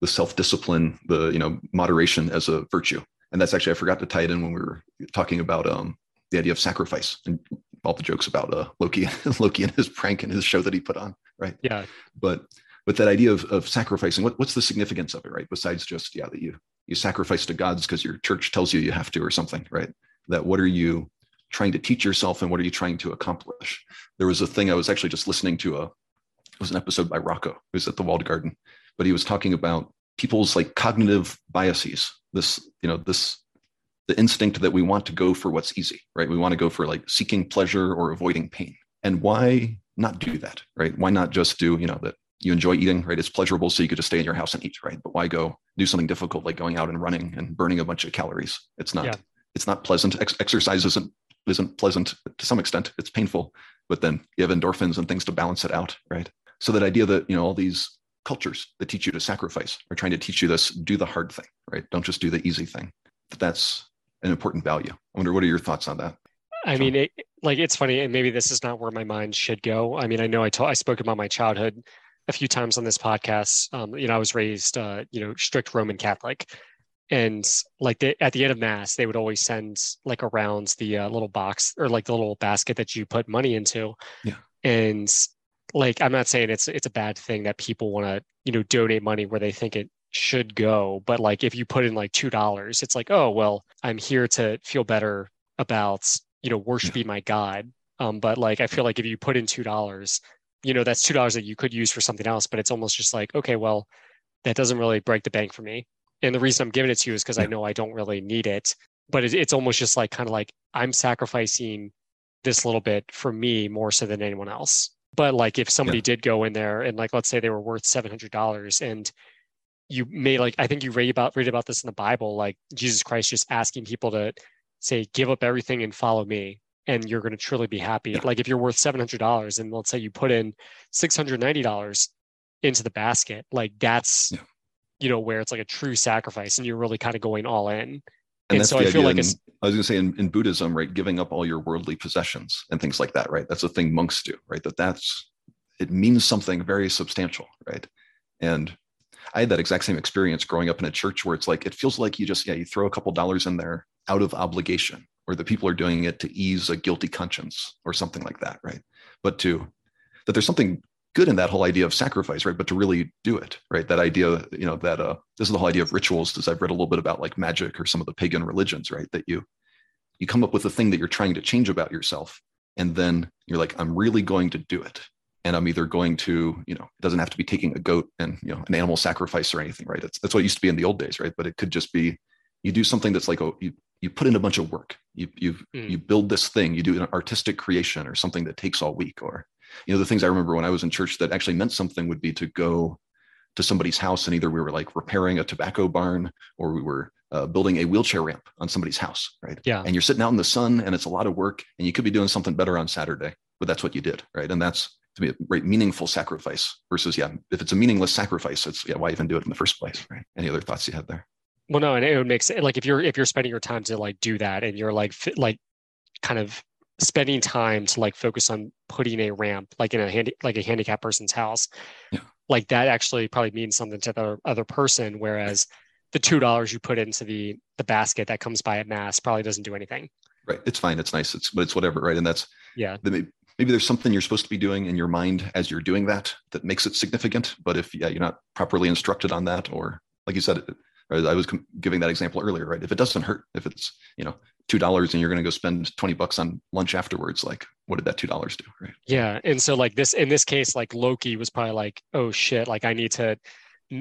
the self-discipline, the you know moderation as a virtue. And that's actually I forgot to tie it in when we were talking about um, the idea of sacrifice and all the jokes about uh, Loki, Loki and his prank and his show that he put on, right? Yeah. But but that idea of, of sacrificing, what, what's the significance of it, right? Besides just yeah, that you you sacrifice to gods because your church tells you you have to or something, right? That what are you trying to teach yourself and what are you trying to accomplish? There was a thing I was actually just listening to a it was an episode by Rocco, who's at the Walled Garden, but he was talking about people's like cognitive biases this you know this the instinct that we want to go for what's easy right we want to go for like seeking pleasure or avoiding pain And why not do that, right? Why not just do, you know, that you enjoy eating, right? It's pleasurable, so you could just stay in your house and eat, right? But why go do something difficult like going out and running and burning a bunch of calories? It's not. Yeah. It's not pleasant. Ex- exercise isn't isn't pleasant to some extent. It's painful, but then you have endorphins and things to balance it out, right? So that idea that you know all these cultures that teach you to sacrifice are trying to teach you this: do the hard thing, right? Don't just do the easy thing. That's an important value. I wonder what are your thoughts on that? I mean, it, like it's funny, and maybe this is not where my mind should go. I mean, I know I told I spoke about my childhood a few times on this podcast. Um, you know, I was raised, uh, you know, strict Roman Catholic, and like they, at the end of mass, they would always send like around the uh, little box or like the little basket that you put money into. Yeah. And like, I'm not saying it's it's a bad thing that people want to you know donate money where they think it should go, but like if you put in like two dollars, it's like, oh well, I'm here to feel better about you know worshiping my God. Um, but like I feel like if you put in two dollars, you know that's two dollars that you could use for something else but it's almost just like okay well that doesn't really break the bank for me. And the reason i'm giving it to you is because i know i don't really need it but it, it's almost just like kind of like i'm sacrificing this little bit for me more so than anyone else but like if somebody yeah. did go in there and like let's say they were worth $700 and you may like i think you read about read about this in the bible like jesus christ just asking people to say give up everything and follow me and you're going to truly be happy. Like if you're worth $700 and let's say you put in $690 into the basket, like that's, yeah. you know, where it's like a true sacrifice and you're really kind of going all in. And, and so I feel like in, I was going to say in, in, Buddhism, right, giving up all your worldly possessions and things like that, right? That's a thing monks do, right? That that's it means something very substantial, right? And I had that exact same experience growing up in a church where it's like it feels like you just yeah you throw a couple dollars in there out of obligation, or the people are doing it to ease a guilty conscience or something like that, right? But to that there's something good in that whole idea of sacrifice, right? But to really do it, right? That idea, you know, that uh, this is the whole idea of rituals. As I've read a little bit about like magic or some of the pagan religions, right? That you you come up with a thing that you're trying to change about yourself, and then you're like, I'm really going to do it, and I'm either going to, you know, it doesn't have to be taking a goat and you know an animal sacrifice or anything, right? That's that's what it used to be in the old days, right? But it could just be you do something that's like oh, you you put in a bunch of work you you mm. you build this thing you do an artistic creation or something that takes all week or you know the things i remember when i was in church that actually meant something would be to go to somebody's house and either we were like repairing a tobacco barn or we were uh, building a wheelchair ramp on somebody's house right? Yeah. And you're sitting out in the sun and it's a lot of work and you could be doing something better on saturday but that's what you did right? And that's to be a great meaningful sacrifice versus yeah if it's a meaningless sacrifice it's yeah why even do it in the first place right? Any other thoughts you had there? Well, no, and it would make sense. Like if you're if you're spending your time to like do that, and you're like like kind of spending time to like focus on putting a ramp like in a handy like a handicapped person's house, yeah. like that actually probably means something to the other person. Whereas the two dollars you put into the the basket that comes by at mass probably doesn't do anything. Right. It's fine. It's nice. It's but it's whatever. Right. And that's yeah. The, maybe there's something you're supposed to be doing in your mind as you're doing that that makes it significant. But if yeah, you're not properly instructed on that, or like you said, I was giving that example earlier, right? If it doesn't hurt, if it's you know two dollars and you're going to go spend twenty bucks on lunch afterwards, like what did that two dollars do, right? Yeah, and so like this in this case, like Loki was probably like, oh shit, like I need to,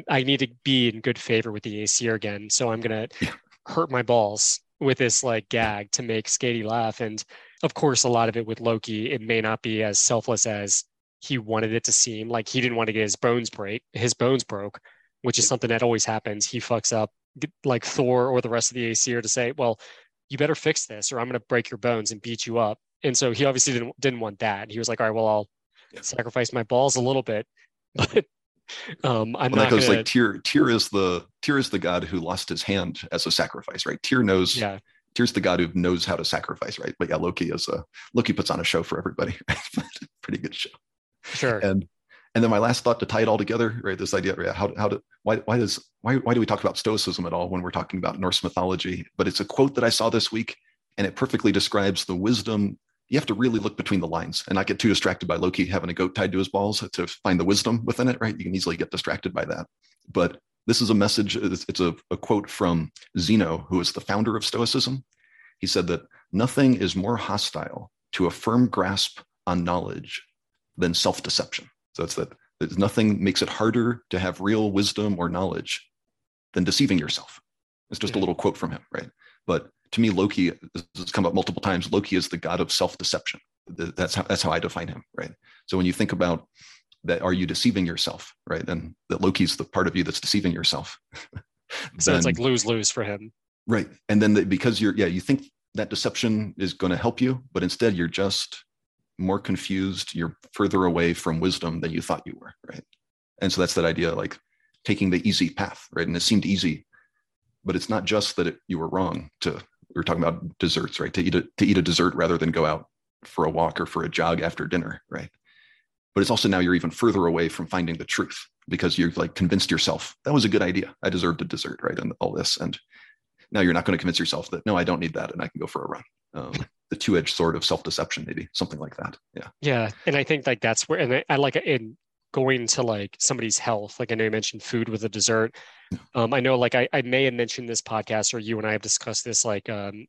I need to be in good favor with the Aesir again, so I'm gonna yeah. hurt my balls with this like gag to make Skadi laugh, and of course, a lot of it with Loki, it may not be as selfless as he wanted it to seem. Like he didn't want to get his bones break, his bones broke which is something that always happens. He fucks up like Thor or the rest of the Aesir to say, well, you better fix this or I'm going to break your bones and beat you up. And so he obviously didn't didn't want that. He was like, all right, well, I'll yeah. sacrifice my balls a little bit, but um, I'm well, not. That goes gonna... like Tyr. Tyr is the Tyr is the god who lost his hand as a sacrifice, right? Tyr knows. Yeah. Tyr's the god who knows how to sacrifice, right? But yeah, Loki is a Loki puts on a show for everybody. Pretty good show. Sure. And and then my last thought to tie it all together, right? This idea, right? How, how do, why, why does, why, why do we talk about Stoicism at all when we're talking about Norse mythology? But it's a quote that I saw this week and it perfectly describes the wisdom. You have to really look between the lines and not get too distracted by Loki having a goat tied to his balls to find the wisdom within it, right? You can easily get distracted by that. But this is a message, it's a, a quote from Zeno, who is the founder of Stoicism. He said that nothing is more hostile to a firm grasp on knowledge than self deception. So it's that there's nothing makes it harder to have real wisdom or knowledge than deceiving yourself. It's just yeah. a little quote from him, right? But to me, Loki this has come up multiple times. Loki is the god of self-deception, that's how that's how I define him, right? So when you think about that, are you deceiving yourself, right? And that Loki's the part of you that's deceiving yourself. so then, it's like lose lose for him, right? And then the, because you're yeah, you think that deception is going to help you, but instead you're just more confused. You're further away from wisdom than you thought you were, right? And so that's that idea, like taking the easy path, right? And it seemed easy, but it's not just that it, you were wrong to. We are talking about desserts, right? To eat a to eat a dessert rather than go out for a walk or for a jog after dinner, right? But it's also now you're even further away from finding the truth because you've like convinced yourself that was a good idea. I deserved a dessert, right? And all this. And now you're not going to convince yourself that no, I don't need that and I can go for a run. Um, the two-edged sword of self-deception, maybe something like that. Yeah. Yeah. And I think like that's where, and I, I like in going to like somebody's health, like I know you mentioned food with a dessert. Um, I know like I, I may have mentioned this podcast or you and I have discussed this like um,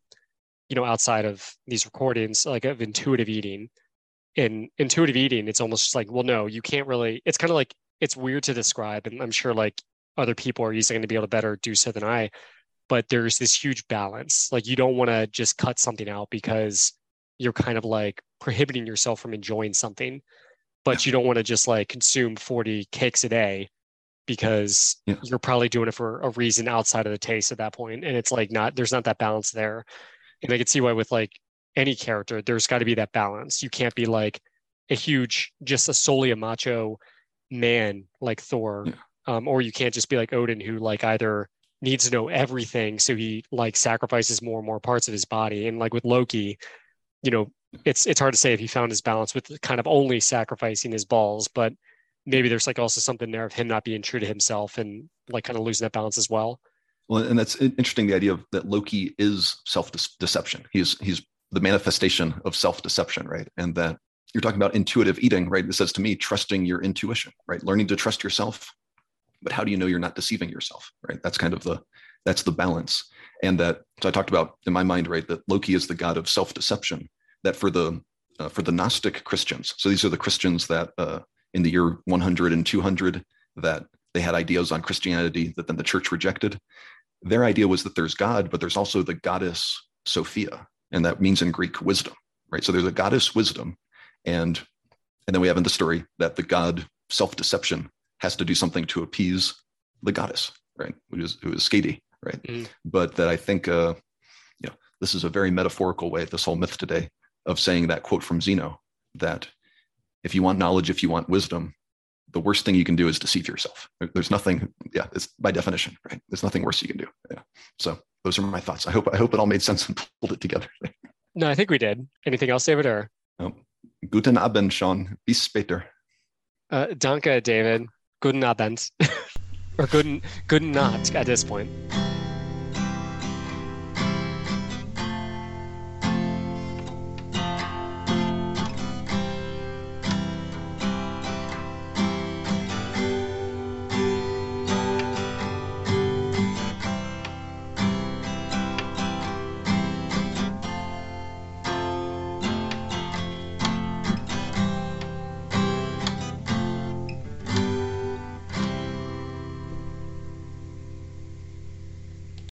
you know, outside of these recordings, like of intuitive eating. In intuitive eating, it's almost just like, well, no, you can't really. It's kind of like it's weird to describe, and I'm sure like other people are easily going to be able to better do so than I. But there's this huge balance. Like you don't want to just cut something out because you're kind of like prohibiting yourself from enjoying something, but you don't want to just like consume 40 cakes a day because yeah. you're probably doing it for a reason outside of the taste at that point. point and it's like not there's not that balance there and I can see why with like any character, there's got to be that balance. You can't be like a huge, just a solely a macho man like Thor, yeah. um, or you can't just be like Odin, who like either needs to know everything, so he like sacrifices more and more parts of his body. And like with Loki, you know, it's it's hard to say if he found his balance with kind of only sacrificing his balls, but maybe there's like also something there of him not being true to himself and like kind of losing that balance as well. Well, and that's interesting. The idea of that Loki is self-deception. He's he's the manifestation of self-deception, right? And that you're talking about intuitive eating, right? It says to me, trusting your intuition, right? Learning to trust yourself. But how do you know you're not deceiving yourself, right? That's kind of the that's the balance. And that so I talked about in my mind, right? That Loki is the god of self-deception. That for the uh, for the Gnostic Christians, so these are the Christians that uh, in the year 100 and 200 that they had ideas on Christianity that then the church rejected. Their idea was that there's God, but there's also the goddess Sophia, and that means in Greek wisdom, right? So there's a goddess wisdom, and and then we have in the story that the god self-deception has to do something to appease the goddess, right? Who is who is Skadi, right? Mm. But that I think, uh, you know, this is a very metaphorical way. This whole myth today of saying that quote from Zeno that if you want knowledge, if you want wisdom, the worst thing you can do is deceive yourself. There's nothing, yeah, it's by definition, right? There's nothing worse you can do. Yeah. So those are my thoughts. I hope I hope it all made sense and pulled it together. No, I think we did. Anything else, David? Or oh, guten Abend, Shawn. Bis später. Uh, danke, David. Guten Abend. or guten guten not at this point.